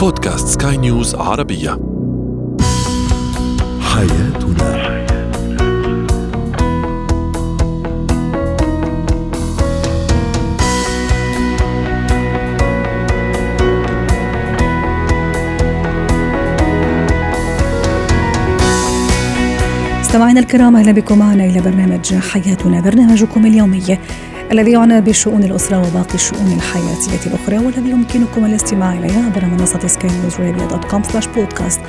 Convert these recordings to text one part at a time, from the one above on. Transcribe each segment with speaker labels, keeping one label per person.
Speaker 1: بودكاست سكاي نيوز عربية. حياتنا.
Speaker 2: مستمعينا الكرام أهلا بكم. معنا إلى برنامج حياتنا برنامجكم اليومي. الذي يعنى بشؤون الأسرة وباقي الشؤون الحياتية الأخرى والذي يمكنكم الاستماع إليه عبر منصة سكاي نيوز dot com slash podcast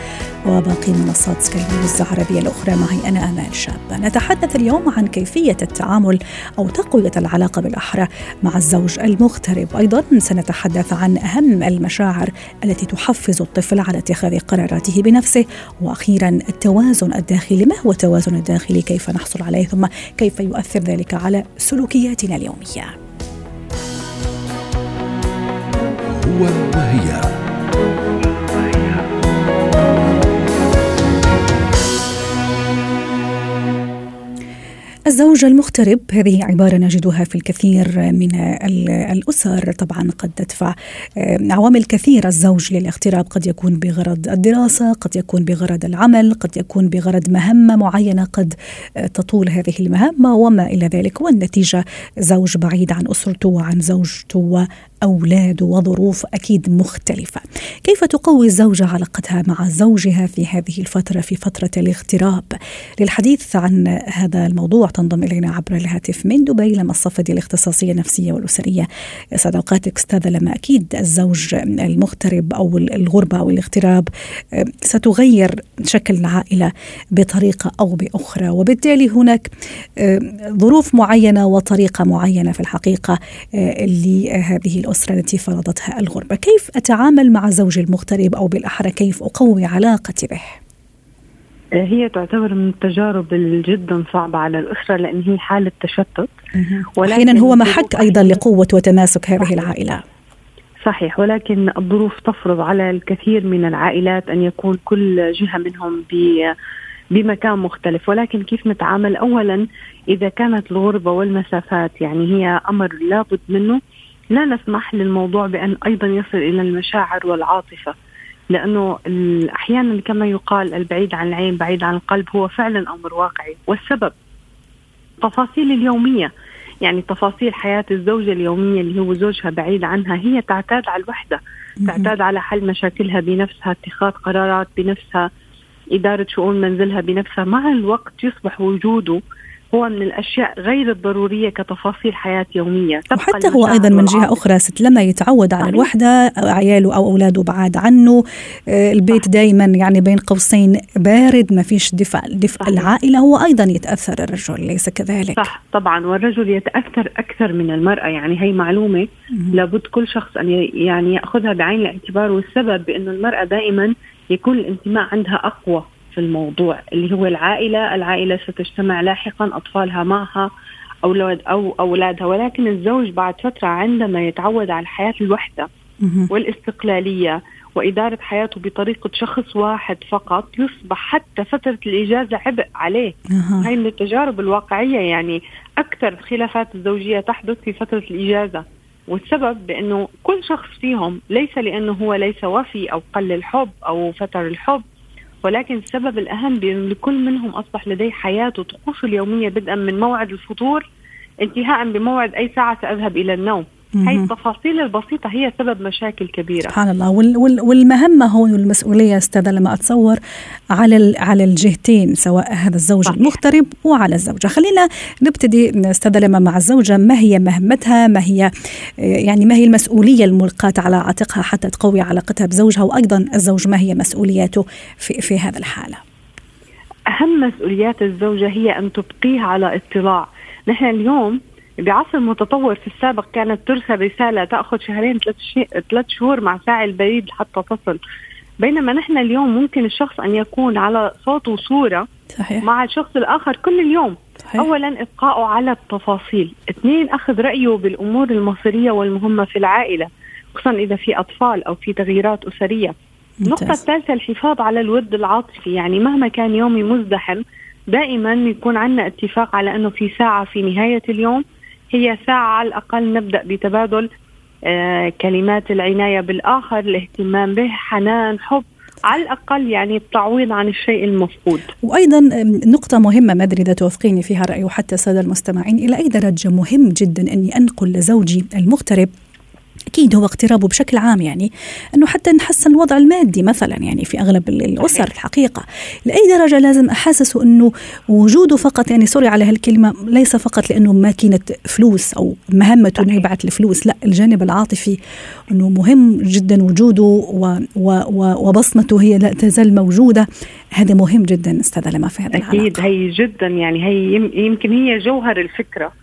Speaker 2: وباقي منصات سكاي نيوز العربية الأخرى. معي أنا أمال شاب. نتحدث اليوم عن كيفية التعامل أو تقوية العلاقة بالأحرى مع الزوج المغترب. أيضا سنتحدث عن أهم المشاعر التي تحفز الطفل على اتخاذ قراراته بنفسه. وأخيرا التوازن الداخلي. ما هو التوازن الداخلي؟ كيف نحصل عليه؟ ثم كيف يؤثر ذلك على سلوكياتنا اليوم؟ اليومية هو وهي الزوج المغترب هذه عبارة نجدها في الكثير من الأسر. طبعا قد تدفع عوامل كثيرة. الزوج للاغتراب قد يكون بغرض الدراسة قد يكون بغرض العمل قد يكون بغرض مهمة معينة قد آه، تطول هذه المهمة وما إلى ذلك. والنتيجة زوج بعيد عن أسرته وعن زوجته أولاد وظروف أكيد مختلفة. كيف تقوي الزوجة علاقتها مع زوجها في هذه الفترة في فترة الاغتراب؟ للحديث عن هذا الموضوع تنضم إلينا عبر الهاتف من دبي. لما الصفدي الاختصاصية النفسية والأسرية يسعد أوقاتك أستاذة لما أكيد الزوج المغترب أو الغربة أو الاغتراب ستغير شكل العائلة بطريقة أو بأخرى. وبالتالي هناك ظروف معينة وطريقة معينة في الحقيقة لهذه الأسرة الأسرة التي فرضتها الغربة. كيف أتعامل مع زوجي المغترب أو بالأحرى؟ كيف أقوي علاقتي به؟
Speaker 3: هي تعتبر من التجارب جدا صعبة على الأسرة لأن هي حالة تشتت.
Speaker 2: أحيانا هو محك أيضا لقوة وتماسك هذه العائلة.
Speaker 3: صحيح ولكن الظروف تفرض على الكثير من العائلات أن يكون كل جهة منهم بمكان مختلف. ولكن كيف نتعامل؟ أولا إذا كانت الغربة والمسافات يعني هي أمر لابد منه لا نسمح للموضوع بأن أيضا يصل إلى المشاعر والعاطفة. لأنه أحيانا كما يقال البعيد عن العين بعيد عن القلب هو فعلا أمر واقعي. والسبب؟ تفاصيل اليومية. يعني تفاصيل حياة الزوجة اليومية اللي هو زوجها بعيد عنها هي تعتاد على الوحدة. تعتاد على حل مشاكلها بنفسها اتخاذ قرارات بنفسها إدارة شؤون منزلها بنفسها. مع الوقت يصبح وجوده هو من الأشياء غير الضرورية كتفاصيل حياة يومية.
Speaker 2: وحتى هو أيضا من جهة أخرى ست لما يتعود على الوحدة عياله أو أولاده بعاد عنه آه، البيت دائما يعني بين قوسين بارد ما فيش دفء دفء العائله هو أيضا يتأثر الرجل ليس كذلك.
Speaker 3: صح طبعا والرجل يتأثر أكثر من المرأة. يعني هي معلومة لابد كل شخص أن يعني يأخذها بعين الاعتبار والسبب بانه المرأة دائما يكون الانتماء عندها أقوى. في الموضوع اللي هو العائلة العائلة ستجتمع لاحقا أطفالها معها أولاد أو أولادها. ولكن الزوج بعد فترة عندما يتعود على الحياة الوحدة والاستقلالية وإدارة حياته بطريقة شخص واحد فقط يصبح حتى فترة الإجازة عبء عليه. هاي من التجارب الواقعية. يعني أكثر الخلافات الزوجية تحدث في فترة الإجازة. والسبب بأنه كل شخص فيهم ليس لأنه هو ليس وفي أو قل الحب أو فتر الحب ولكن السبب الأهم بأن لكل منهم أصبح لديه حياته طقوسه اليومية بدءا من موعد الفطور انتهاء بموعد أي ساعة سأذهب إلى النوم. هاي التفاصيل البسيطة هي سبب مشاكل كبيرة.
Speaker 2: سبحان الله. والمهمة هون والمسؤولية أستاذة لما أتصور على على الجهتين سواء هذا الزوج صحيح. المغترب وعلى الزوجة. خلينا نبتدي أستاذة لما مع الزوجة ما هي مهمتها؟ ما هي يعني ما هي المسؤولية الملقاة على عاتقها حتى تقوي علاقتها بزوجها؟ وأيضا الزوج ما هي مسؤولياته في, في هذا الحالة؟
Speaker 3: أهم مسؤوليات الزوجة هي أن تبقيها على اطلاع. نحن اليوم بعصر متطور في السابق كانت ترسل رسالة تأخذ شهرين ثلاث ثلاث شهور مع فاعل بريد حتى تصل. بينما نحن اليوم ممكن الشخص أن يكون على صوت وصورة صحيح. مع الشخص الآخر كل اليوم. صحيح. أولا إبقاؤه على التفاصيل. اثنين أخذ رأيه بالأمور المصيرية والمهمة في العائلة خصوصا إذا في أطفال أو في تغييرات أسرية. النقطة الثالثة الحفاظ على الود العاطفي. يعني مهما كان يومي مزدحم دائما يكون عندنا اتفاق على أنه في ساعة في نهاية اليوم هي ساعة على الأقل نبدأ بتبادل آه، كلمات العناية بالآخر الاهتمام به حنان حب على الأقل يعني التعويض عن الشيء المفقود.
Speaker 2: وأيضا نقطة مهمة ما أدري إذا توافقيني فيها رأي وحتى السادة المستمعين إلى أي درجة مهم جدا أني أنقل لزوجي المغترب؟ أكيد هو اقترابه بشكل عام يعني إنه حتى نحسن الوضع المادي مثلا يعني في أغلب الأسر الحقيقة. لأي درجة لازم أحسسه إنه وجوده فقط يعني سوري على هالكلمة ليس فقط لأنه ماكينة فلوس أو مهمته إنه يبعث الفلوس لا الجانب العاطفي إنه مهم جدا وجوده و و و وبصمته هي لا تزال موجودة. هذا مهم جدا استاذه لما في هذا
Speaker 3: أكيد هي جدا يعني هي يمكن هي جوهر الفكرة.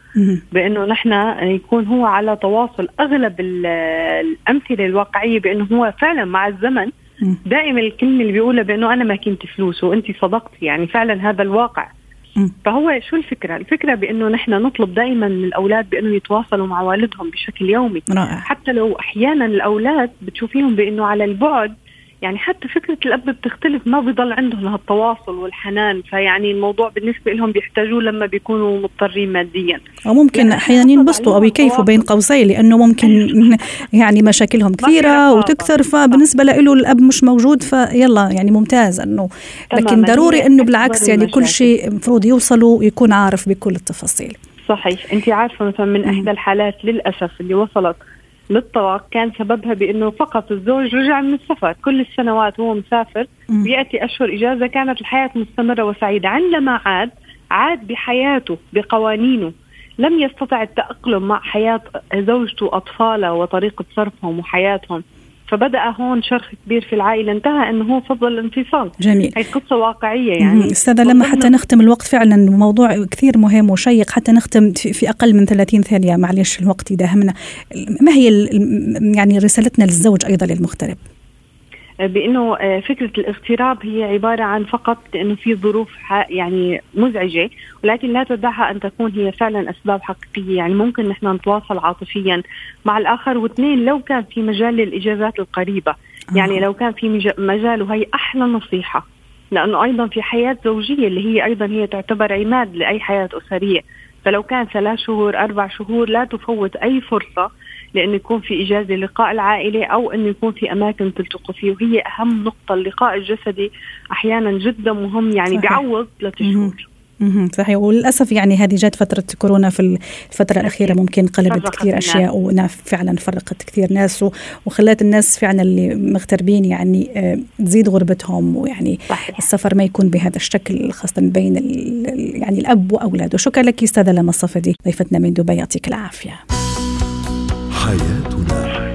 Speaker 3: بأنه نحن يكون هو على تواصل أغلب الأمثلة الواقعية بأنه هو فعلا مع الزمن. دائما الكلمة اللي بيقولها بأنه أنا ما كنت فلوس وأنت صدقتي يعني فعلا هذا الواقع. فهو شو الفكرة؟ الفكرة بأنه نحن نطلب دائما من الأولاد بأنه يتواصلوا مع والدهم بشكل يومي. رائع. حتى لو أحيانا الأولاد بتشوفيهم بأنه على البعد يعني حتى فكرة الأب بتختلف ما بيضل عندهم هالتواصل والحنان. فيعني الموضوع بالنسبة لهم بيحتاجوه لما بيكونوا مضطرين ماديا.
Speaker 2: أو ممكن يعني أحيانا ينبسطوا أو يكيفوا بين قوسين لأنه ممكن يعني مشاكلهم كثيرة وتكثر. فبالنسبة له الأب مش موجود فيلا يعني ممتاز أنه. لكن ضروري أنه بالعكس يعني كل شيء المفروض يوصلوا يكون عارف بكل التفاصيل.
Speaker 3: صحيح. انت عارفة مثلا من إحدى الحالات للأسف اللي وصلت للطلاق كان سببها بأنه فقط الزوج رجع من السفر. كل السنوات وهو مسافر بيأتي أشهر إجازة كانت الحياة مستمرة وسعيدة. عندما عاد عاد بحياته بقوانينه. لم يستطع التأقلم مع حياة زوجته واطفاله وطريقة صرفهم وحياتهم. فبدأ هون شرخ كبير في العائلة انتهى إنه هو فضل الانفصال.
Speaker 2: جميل.
Speaker 3: هي قصه واقعية يعني.
Speaker 2: أستاذة لما حتى نختم الوقت فعلا موضوع كثير مهم وشيق حتى نختم في أقل من 30 ثانية. معلش الوقت يداهمنا. ما هي يعني رسالتنا للزوج أيضا للمغترب؟
Speaker 3: بأنه آه، فكرة الاغتراب هي عبارة عن فقط إنه في ظروف يعني مزعجة ولكن لا تدعها أن تكون هي فعلا أسباب حقيقية. يعني ممكن نحن نتواصل عاطفيا مع الآخر واثنين لو كان في مجال للإجازات القريبة. يعني لو كان في مجال وهي أحلى نصيحة. لأنه أيضا في حياة زوجية اللي هي أيضا هي تعتبر عماد لأي حياة أسرية. فلو كان ثلاث شهور أربع شهور لا تفوت أي فرصة لأنه يكون في إجازة لقاء العائلة أو انه يكون في أماكن تلتقوا فيه. وهي أهم نقطة اللقاء الجسدي أحيانا جدا مهم يعني صحيح. بيعوض ثلاث شهور
Speaker 2: صحيح. وللأسف يعني هذه جات فترة كورونا في الفترة الأخيرة ممكن قلبت كثير أشياء وفعلا فرقت كثير ناس وخلت الناس فعلا اللي مغتربين يعني آه، تزيد غربتهم. ويعني صحيح. السفر ما يكون بهذا الشكل خاصة بين يعني الأب وأولاده. شكرا لك أستاذة لما الصفدي ضيفتنا من دبي يعطيك العافية. حياتنا.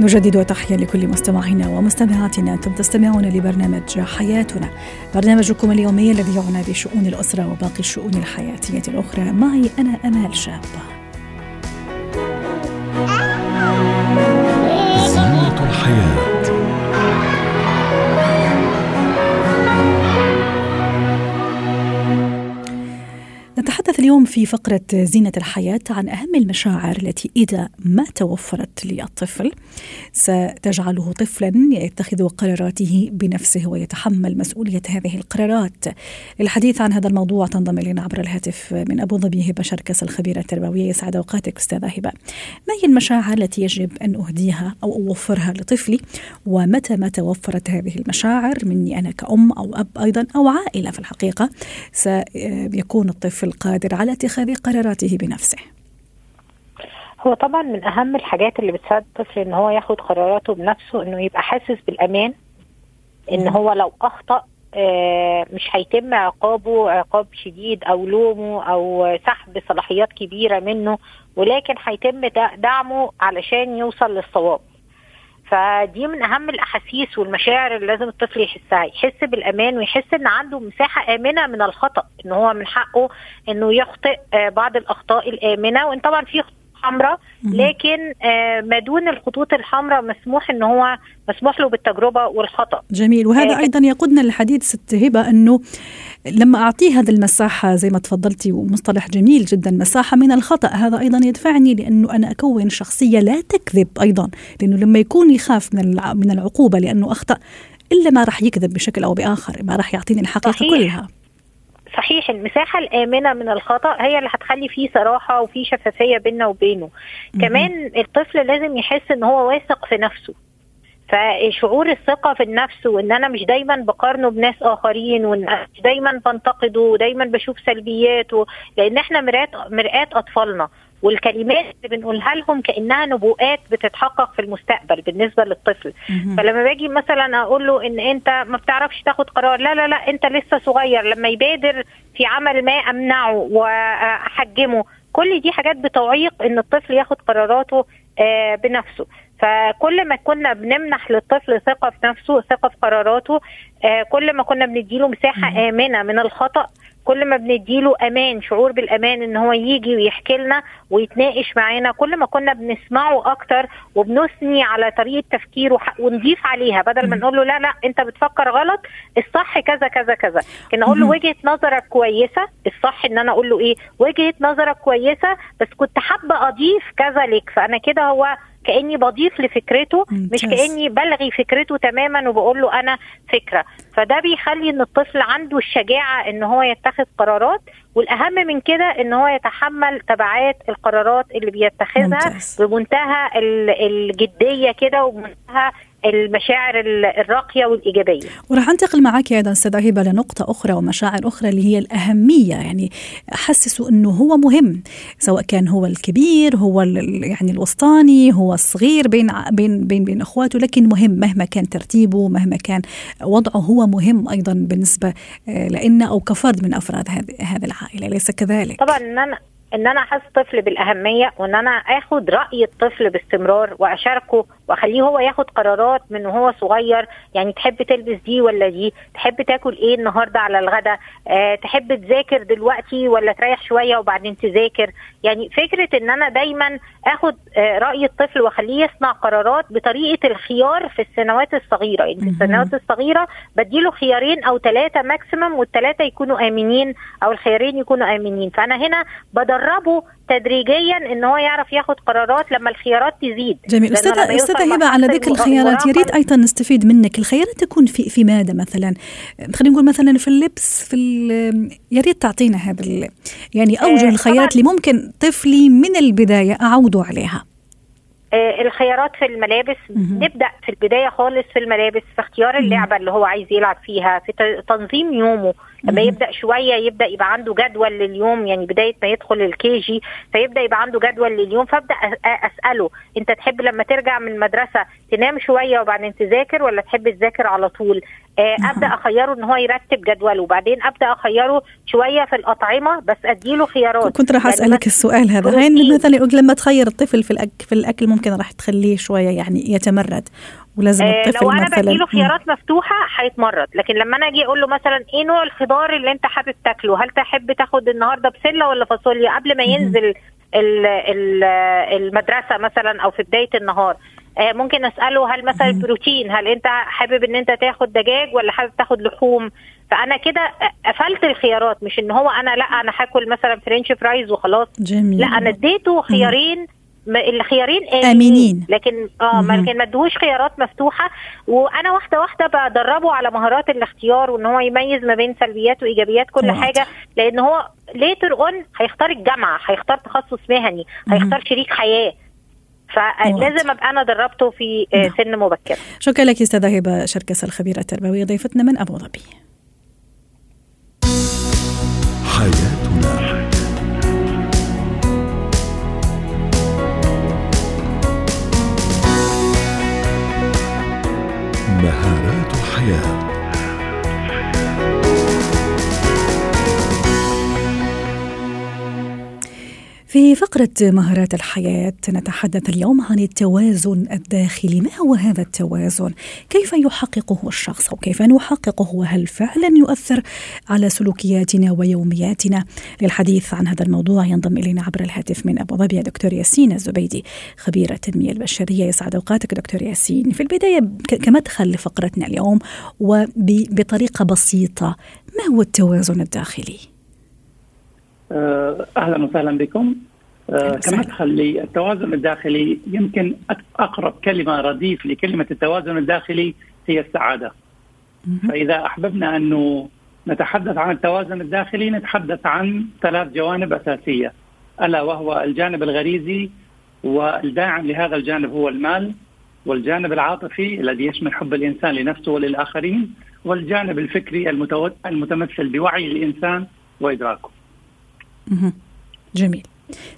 Speaker 2: نجدد تحية لكل مستمعينا ومستمعاتنا أنتم تستمعون لبرنامج حياتنا. برنامجكم اليومي الذي يعنى بشؤون الأسرة وباقي الشؤون الحياتية الأخرى. معي أنا أمال شابة زينة الحياة. اليوم في فقرة زينة الحياة عن أهم المشاعر التي إذا ما توفرت للطفل ستجعله طفلا يتخذ قراراته بنفسه ويتحمل مسؤولية هذه القرارات. للحديث عن هذا الموضوع تنضم إلينا عبر الهاتف من أبو ظبي هبة شركس الخبيرة التربوية. يسعد أوقاتك أستاذة هبة. ما هي المشاعر التي يجب أن أهديها أو أوفرها لطفلي؟ ومتى ما توفرت هذه المشاعر مني أنا كأم أو أب أيضا أو عائلة في الحقيقة سيكون الطفل القادر على اتخاذ قراراته بنفسه.
Speaker 4: هو طبعا من أهم الحاجات اللي بتساعد الطفل إن هو ياخد قراراته بنفسه إنه يبقى حاسس بالأمان إن هو لو أخطأ آه، مش هيتم عقابه عقاب شديد أو لومه أو سحب صلاحيات كبيرة منه ولكن هيتم دعمه علشان يوصل للصواب. فدي من أهم الأحاسيس والمشاعر اللي لازم الطفل يحسها يحس بالأمان ويحس إن عنده مساحة آمنة من الخطأ إن هو من حقه إنه يخطئ آه، بعض الأخطاء الآمنة. وإن طبعا في حمراء لكن آه، ما دون الخطوط الحمراء مسموح إن هو مسموح له بالتجربة والخطأ.
Speaker 2: جميل. وهذا آه، أيضا يقودنا للحديث ست هبة إنه لما أعطيه هذه المساحة زي ما تفضلتي ومصطلح جميل جدا مساحة من الخطأ. هذا أيضا يدفعني لأنه أنا أكون شخصية لا تكذب أيضا لأنه لما يكون يخاف من من العقوبة لأنه أخطأ إلا ما راح يكذب بشكل أو بآخر ما راح يعطيني الحقيقة صحيح. كلها.
Speaker 4: صحيح المساحة الآمنة من الخطأ هي اللي هتخلي فيه صراحة وفي شفافية بيننا وبينه. كمان الطفل لازم يحس إن هو واثق في نفسه. فشعور الثقة في النفس وإن أنا مش دايما بقارنه بناس آخرين وإن مش دايما بنتقده ودايما بشوف سلبياته لأن إحنا مرآة مرآة أطفالنا. والكلمات اللي بنقولها لهم كأنها نبوءات بتتحقق في المستقبل بالنسبة للطفل. فلما باجي مثلا أقول له إن أنت ما بتعرفش تاخد قرار لا لا لا أنت لسه صغير لما يبادر في عمل ما أمنعه وأحجمه. كل دي حاجات بتعيق إن الطفل ياخد قراراته آه بنفسه. فكل ما كنا بنمنح للطفل ثقة في نفسه ثقة في قراراته آه كل ما كنا بنديله مساحة آمنة من الخطأ كل ما بنديله أمان شعور بالأمان إن هو يجي ويحكي لنا ويتناقش معانا كل ما كنا بنسمعه أكتر وبنثني على طريقة تفكيره ونضيف عليها بدل ما نقول له لا لا أنت بتفكر غلط الصح كذا كذا كذا. كنا أقول له وجهة نظرك كويسة الصح إن أنا أقول له إيه؟ وجهة نظرك كويسة بس كنت حابة أضيف كذا لك فأنا كده هو كأني بضيف لفكرته مش كأني بلغي فكرته تماما وبقول له أنا فكرة فده بيخلي إن الطفل عنده الشجاعة إن هو يتخذ قرارات والأهم من كده إن هو يتحمل تبعات القرارات اللي بيتخذها ممتاز. بمنتهى الجدية كده وبمنتهى المشاعر الراقية والإيجابية.
Speaker 2: وراح أنتقل معك أيضا أستاذ هبة لنقطة أخرى ومشاعر أخرى اللي هي الأهمية يعني احسسه إنه هو مهم سواء كان هو الكبير هو يعني الوسطاني هو الصغير بين بين بين بين أخواته لكن مهم مهما كان ترتيبه مهما كان وضعه هو مهم أيضا بالنسبة لنا أو كفرد من أفراد هذه العائلة اليس كذلك؟
Speaker 4: طبعا إن أنا إن أنا أحس الطفل بالأهمية وإن أنا آخد رأي الطفل باستمرار وأشاركه واخليه هو ياخد قرارات من وهو صغير. يعني تحب تلبس دي ولا دي؟ تحب تاكل إيه النهارده على الغداء أه تحب تذاكر دلوقتي ولا تريح شوية وبعدين تذاكر؟ يعني فكرة إن أنا دايما آخد أه رأي الطفل وأخليه يصنع قرارات بطريقة الخيار في السنوات الصغيرة. يعني في السنوات الصغيرة بديله خيارين أو ثلاثة ماكسيمم والثلاثه يكونوا آمنين أو الخيارين يكونوا آمنين. فأنا هنا بدربه تدريجيا إن هو يعرف ياخد قرارات لما الخيارات تزيد.
Speaker 2: جميل. أستاذة أستاذة هبة على ذكر الخيارات يا ريت أيضا نستفيد منك. الخيارات تكون في في ماذا مثلا؟ خلينا نقول مثلا في اللبس في يا ريت تعطينا هذا يعني أوجه الخيارات اللي ممكن طفلي من البداية أعوده عليها.
Speaker 4: الخيارات في الملابس. نبدأ في البداية خالص في الملابس في اختيار اللعبة اللي هو عايز يلعب فيها في تنظيم يومه. لما يبدأ شوية يبدأ يبقى عنده جدول لليوم يعني بداية ما يدخل الكي جي فيبدأ يبقى عنده جدول لليوم. فأبدأ أسأله أنت تحب لما ترجع من المدرسة تنام شوية وبعدين تذاكر ولا تحب تذاكر على طول؟ أبدأ أخيره إن هو يرتب جدوله. وبعدين أبدأ أخيره شوية في الأطعمة بس أديله خيارات.
Speaker 2: كنت راح أسألك يعني السؤال هذا. هين مثلا لما تخير الطفل في الاكل في الأكل ممكن راح تخليه شوية يعني يتمرد ولازم الطفل
Speaker 4: لو
Speaker 2: أنا
Speaker 4: بديله خيارات مفتوحة هيتمرد. لكن لما أنا أجي أقول له مثلا إيه نوع الخضار اللي أنت حابب تاكله؟ هل تحب تاخد النهارده بسلة ولا فاصوليا قبل ما ينزل ال ال المدرسة مثلا أو في بداية النهار؟ آه ممكن أسأله هل مثلا البروتين هل أنت حابب إن أنت تاخد دجاج ولا حابب تاخد لحوم؟ فأنا كده قفلت الخيارات مش إن هو أنا لأ أنا هاكل مثلا فرنش فرايز وخلاص.
Speaker 2: جميل.
Speaker 4: لأ أنا اديته خيارين الخيارين آمنين,
Speaker 2: آمنين.
Speaker 4: لكن آه لكن ما ادوش خيارات مفتوحة. وأنا واحدة واحدة بدربه على مهارات الاختيار وإن هو يميز ما بين سلبيات وإيجابيات كل
Speaker 2: واضح.
Speaker 4: حاجة. لأن هو later on هيختار الجامعة هيختار تخصص مهني هيختار شريك حياة. فلازم أبقى أنا دربته في سن مبكر.
Speaker 2: شكرا لك أستاذة هبة شركس الخبيرة التربوية ضيفتنا من أبو ظبي. في فقرة مهارات الحياة نتحدث اليوم عن التوازن الداخلي ما هو هذا التوازن؟ كيف يحققه الشخص وكيف نحققه وهل فعلا يؤثر على سلوكياتنا ويومياتنا؟ للحديث عن هذا الموضوع ينضم إلينا عبر الهاتف من أبو ظبي دكتور ياسين الزبيدي خبير التنمية البشرية يسعد أوقاتك دكتور ياسين في البداية كمدخل لفقرتنا اليوم وبطريقة بسيطة ما هو التوازن الداخلي؟
Speaker 5: أهلا وسهلا بكم. كمدخل للتوازن الداخلي يمكن أقرب كلمة رديف لكلمة التوازن الداخلي هي السعادة. فإذا أحببنا أنه نتحدث عن التوازن الداخلي نتحدث عن ثلاث جوانب أساسية. ألا وهو الجانب الغريزي والداعم لهذا الجانب هو المال والجانب العاطفي الذي يشمل حب الإنسان لنفسه وللآخرين والجانب الفكري المتمثل بوعي الإنسان وإدراكه.
Speaker 2: جميل.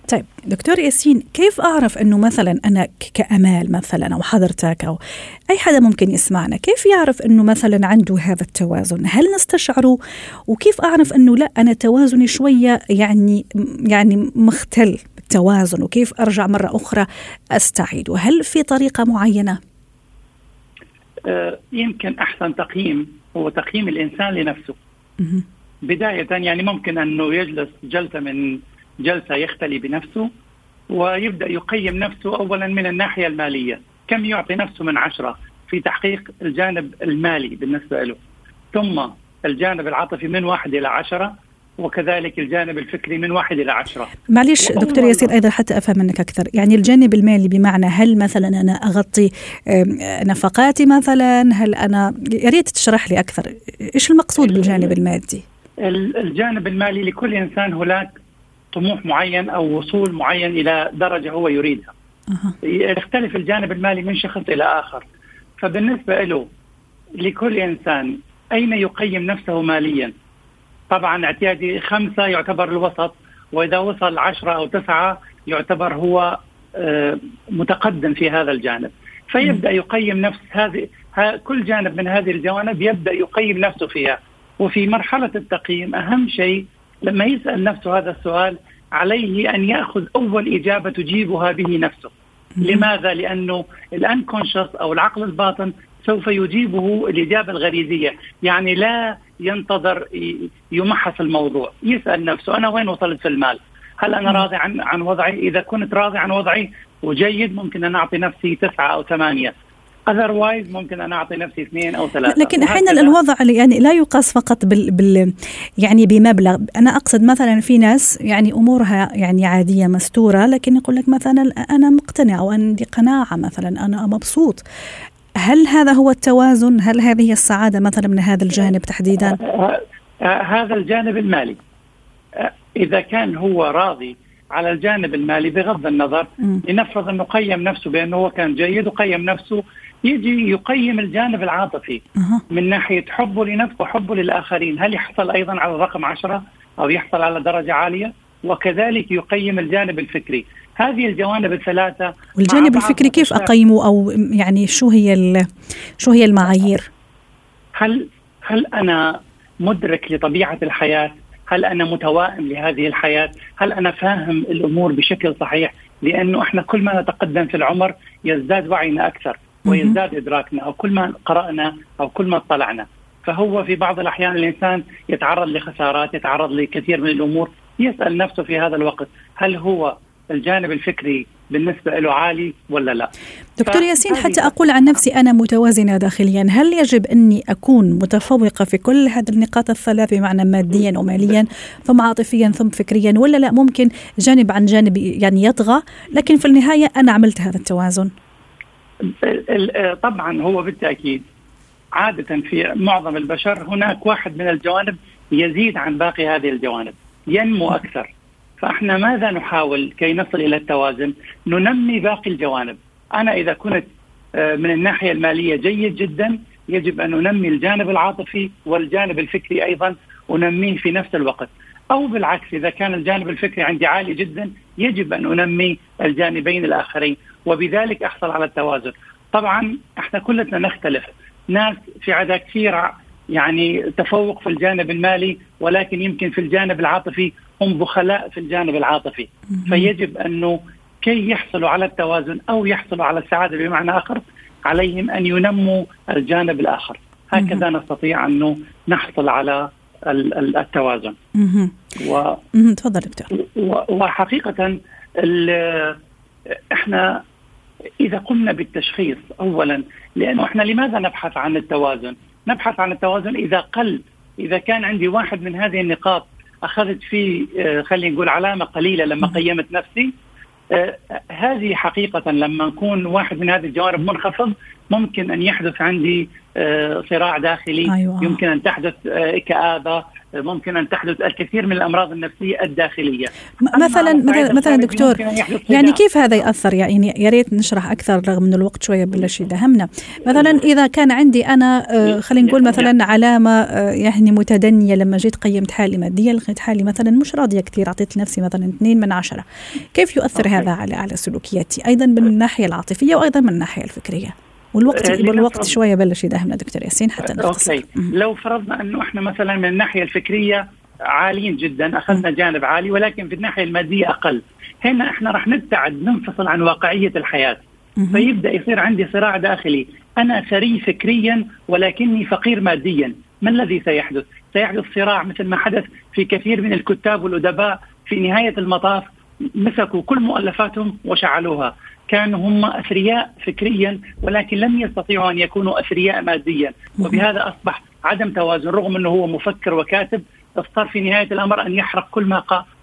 Speaker 2: طيب دكتور ياسين كيف أعرف إنه مثلا أنا كأمال مثلا أو حضرتك أو أي حدا ممكن يسمعنا؟ كيف يعرف إنه مثلا عنده هذا التوازن؟ هل نستشعره؟ وكيف أعرف إنه لا أنا توازني شوية يعني يعني مختل التوازن وكيف أرجع مرة أخرى أستعيد؟ وهل في طريقة معينة؟
Speaker 5: آه، يمكن أحسن تقييم هو تقييم الإنسان لنفسه. بداية يعني ممكن أنه يجلس جلسة من جلسة يختلي بنفسه ويبدأ يقيم نفسه اولا من الناحية المالية. كم يعطي نفسه من عشرة في تحقيق الجانب المالي بالنسبة له؟ ثم الجانب العاطفي من واحد إلى عشرة وكذلك الجانب الفكري من واحد إلى عشرة.
Speaker 2: معلش دكتور ياسين أيضا حتى أفهم منك أكثر. يعني الجانب المالي بمعنى هل مثلا أنا أغطي نفقاتي مثلا؟ هل أنا يا ريت تشرح لي أكثر. إيش المقصود بالجانب المادي؟
Speaker 5: الجانب المالي لكل إنسان هناك طموح معين أو وصول معين إلى درجة هو يريدها. أه. يختلف الجانب المالي من شخص إلى آخر. فبالنسبة له لكل إنسان أين يقيم نفسه ماليا؟ طبعا اعتيادي خمسة يعتبر الوسط وإذا وصل عشرة أو تسعة يعتبر هو آه، متقدم في هذا الجانب. فيبدأ يقيم نفس هذه كل جانب من هذه الجوانب يبدأ يقيم نفسه فيها وفي مرحلة التقييم أهم شيء لما يسأل نفسه هذا السؤال عليه أن يأخذ أول إجابة تجيبها به نفسه. لماذا؟ لأنه الأنكونشس أو العقل الباطن سوف يجيبه الإجابة الغريزية. يعني لا ينتظر يمحص الموضوع. يسأل نفسه أنا وين وصلت في المال؟ هل أنا راضي عن عن وضعي؟ إذا كنت راضي عن وضعي وجيد ممكن أن أعطي نفسي تسعة أو ثمانية. اذروايز ممكن أنا أعطي نفسي اثنين أو ثلاثة.
Speaker 2: لكن أحيانا الوضع يعني لا يقاس فقط بال, بال يعني بمبلغ. أنا أقصد مثلا في ناس يعني أمورها يعني عادية مستورة لكن يقول لك مثلا أنا مقتنع أو عندي قناعة مثلا أنا مبسوط. هل هذا هو التوازن؟ هل هذه السعادة مثلا من هذا الجانب تحديدا؟
Speaker 5: آه، آه، هذا الجانب المالي. آه، إذا كان هو راضي على الجانب المالي بغض النظر لنفرض أنه قيم نفسه بأنه هو كان جيد وقيم نفسه يجي يقيم الجانب العاطفي من ناحية حبه لنفسه وحبه للآخرين، هل يحصل أيضا على الرقم عشرة أو يحصل على درجة عالية؟ وكذلك يقيم الجانب الفكري، هذه الجوانب الثلاثة
Speaker 2: والجانب الفكري كيف أقيمه أو يعني شو هي شو هي المعايير؟
Speaker 5: هل هل أنا مدرك لطبيعة الحياة؟ هل أنا متوائم لهذه الحياة؟ هل أنا فاهم الأمور بشكل صحيح؟ لأنه إحنا كل ما نتقدم في العمر يزداد وعينا أكثر، ويزداد إدراكنا أو كل ما قرأنا أو كل ما اطلعنا. فهو في بعض الأحيان الإنسان يتعرض لخسارات يتعرض لكثير من الأمور يسأل نفسه في هذا الوقت هل هو الجانب الفكري بالنسبة له عالي ولا لا.
Speaker 2: دكتور ياسين حتى أقول عن نفسي أنا متوازنة داخليا. هل يجب أني أكون متفوقة في كل هذه النقاط الثلاث بمعنى ماديا وماليا ثم عاطفيا ثم فكريا ولا لا؟ ممكن جانب عن جانب يعني يطغى لكن في النهاية أنا عملت هذا التوازن.
Speaker 5: طبعا هو بالتأكيد عادة في معظم البشر هناك واحد من الجوانب يزيد عن باقي هذه الجوانب ينمو أكثر. فإحنا ماذا نحاول كي نصل إلى التوازن؟ ننمي باقي الجوانب، أنا إذا كنت آه، من الناحية المالية جيد جدا يجب أن ننمي الجانب العاطفي والجانب الفكري أيضا ونميه في نفس الوقت، أو بالعكس إذا كان الجانب الفكري عندي عالي جدا يجب أن أنمي الجانبين الآخرين. وبذلك أحصل على التوازن. طبعا إحنا كلنا نختلف، ناس في عدد كثير يعني تفوق في الجانب المالي ولكن يمكن في الجانب العاطفي هم بخلاء في الجانب العاطفي. فيجب أنه كي يحصلوا على التوازن أو يحصلوا على السعادة بمعنى آخر عليهم أن ينموا الجانب الآخر. هكذا نستطيع انه نحصل على التوازن.
Speaker 2: و تفضل دكتور.
Speaker 5: وحقيقة إحنا إذا قمنا بالتشخيص اولا لأنه إحنا لماذا نبحث عن التوازن؟ نبحث عن التوازن إذا قل إذا كان عندي واحد من هذه النقاط أخذت فيه آه، خلينا نقول علامة قليلة لما قيمت نفسي آه هذه حقيقة لما نكون واحد من هذه الجوانب منخفض ممكن أن يحدث عندي آه صراع داخلي
Speaker 2: أيوة.
Speaker 5: يمكن أن تحدث كآبة ممكن أن تحدث الكثير من الأمراض النفسية الداخلية.
Speaker 2: مثلا مثلا مثلا دكتور يعني كيف هذا يأثر؟ يعني يا ريت نشرح أكثر رغم إن الوقت شوية بلش يدهمنا مثلا إذا كان عندي أنا آه، خلينا نقول مثلا علامة آه، يعني متدنية لما جيت قيمت حالي ماديا لقيت حالي مثلا مش راضية كثير أعطيت لنفسي مثلا اثنين من عشرة. كيف يؤثر هذا على على سلوكياتي؟ أيضا من الناحية العاطفية وأيضا من الناحية الفكرية. والوقت والوقت شوية بلش يداهمنا دكتور ياسين حتى نختصر
Speaker 5: أوكي. لو فرضنا إنه إحنا مثلا من الناحية الفكرية عاليين جدا أخذنا جانب عالي ولكن في الناحية المادية أقل. هنا إحنا راح نبتعد ننفصل عن واقعية الحياة. فيبدأ يصير عندي صراع داخلي. أنا ثري فكريا ولكني فقير ماديا. ما الذي سيحدث؟ سيحدث صراع مثل ما حدث في كثير من الكتاب والأدباء في نهاية المطاف مسكوا كل مؤلفاتهم وشعلوها. كانوا هم أثرياء فكريا ولكن لم يستطيعوا أن يكونوا أثرياء ماديا. وبهذا أصبح عدم توازن رغم أنه هو مفكر وكاتب اضطر في نهاية الأمر أن يحرق كل ما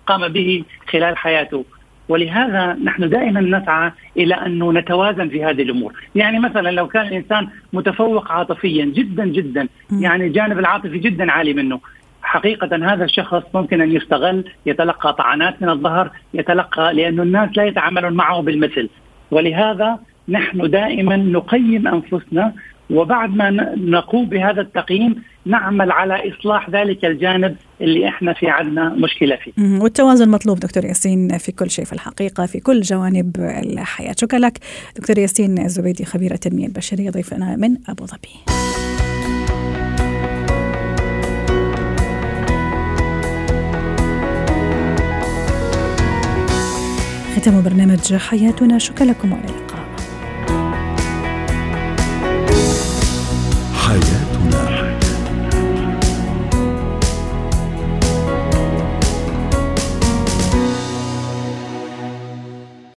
Speaker 5: قام به خلال حياته. ولهذا نحن دائما نسعى إلى انه نتوازن في هذه الأمور، يعني مثلا لو كان الإنسان متفوق عاطفيا جدا جدا يعني الجانب العاطفي جدا عالي منه، حقيقة هذا الشخص ممكن أن يستغل يتلقى طعنات من الظهر يتلقى لأن الناس لا يتعاملون معه بالمثل. ولهذا نحن دائما نقيم أنفسنا وبعد ما نقوم بهذا التقييم نعمل على إصلاح ذلك الجانب اللي إحنا في عندنا مشكلة فيه.
Speaker 2: والتوازن مطلوب دكتور ياسين في كل شيء في الحقيقة في كل جوانب الحياة. شكرا لك دكتور ياسين الزبيدي خبير التنمية البشرية ضيفنا من أبو ظبي. ختام برنامج حياتنا. شكرا لكم. اللقاء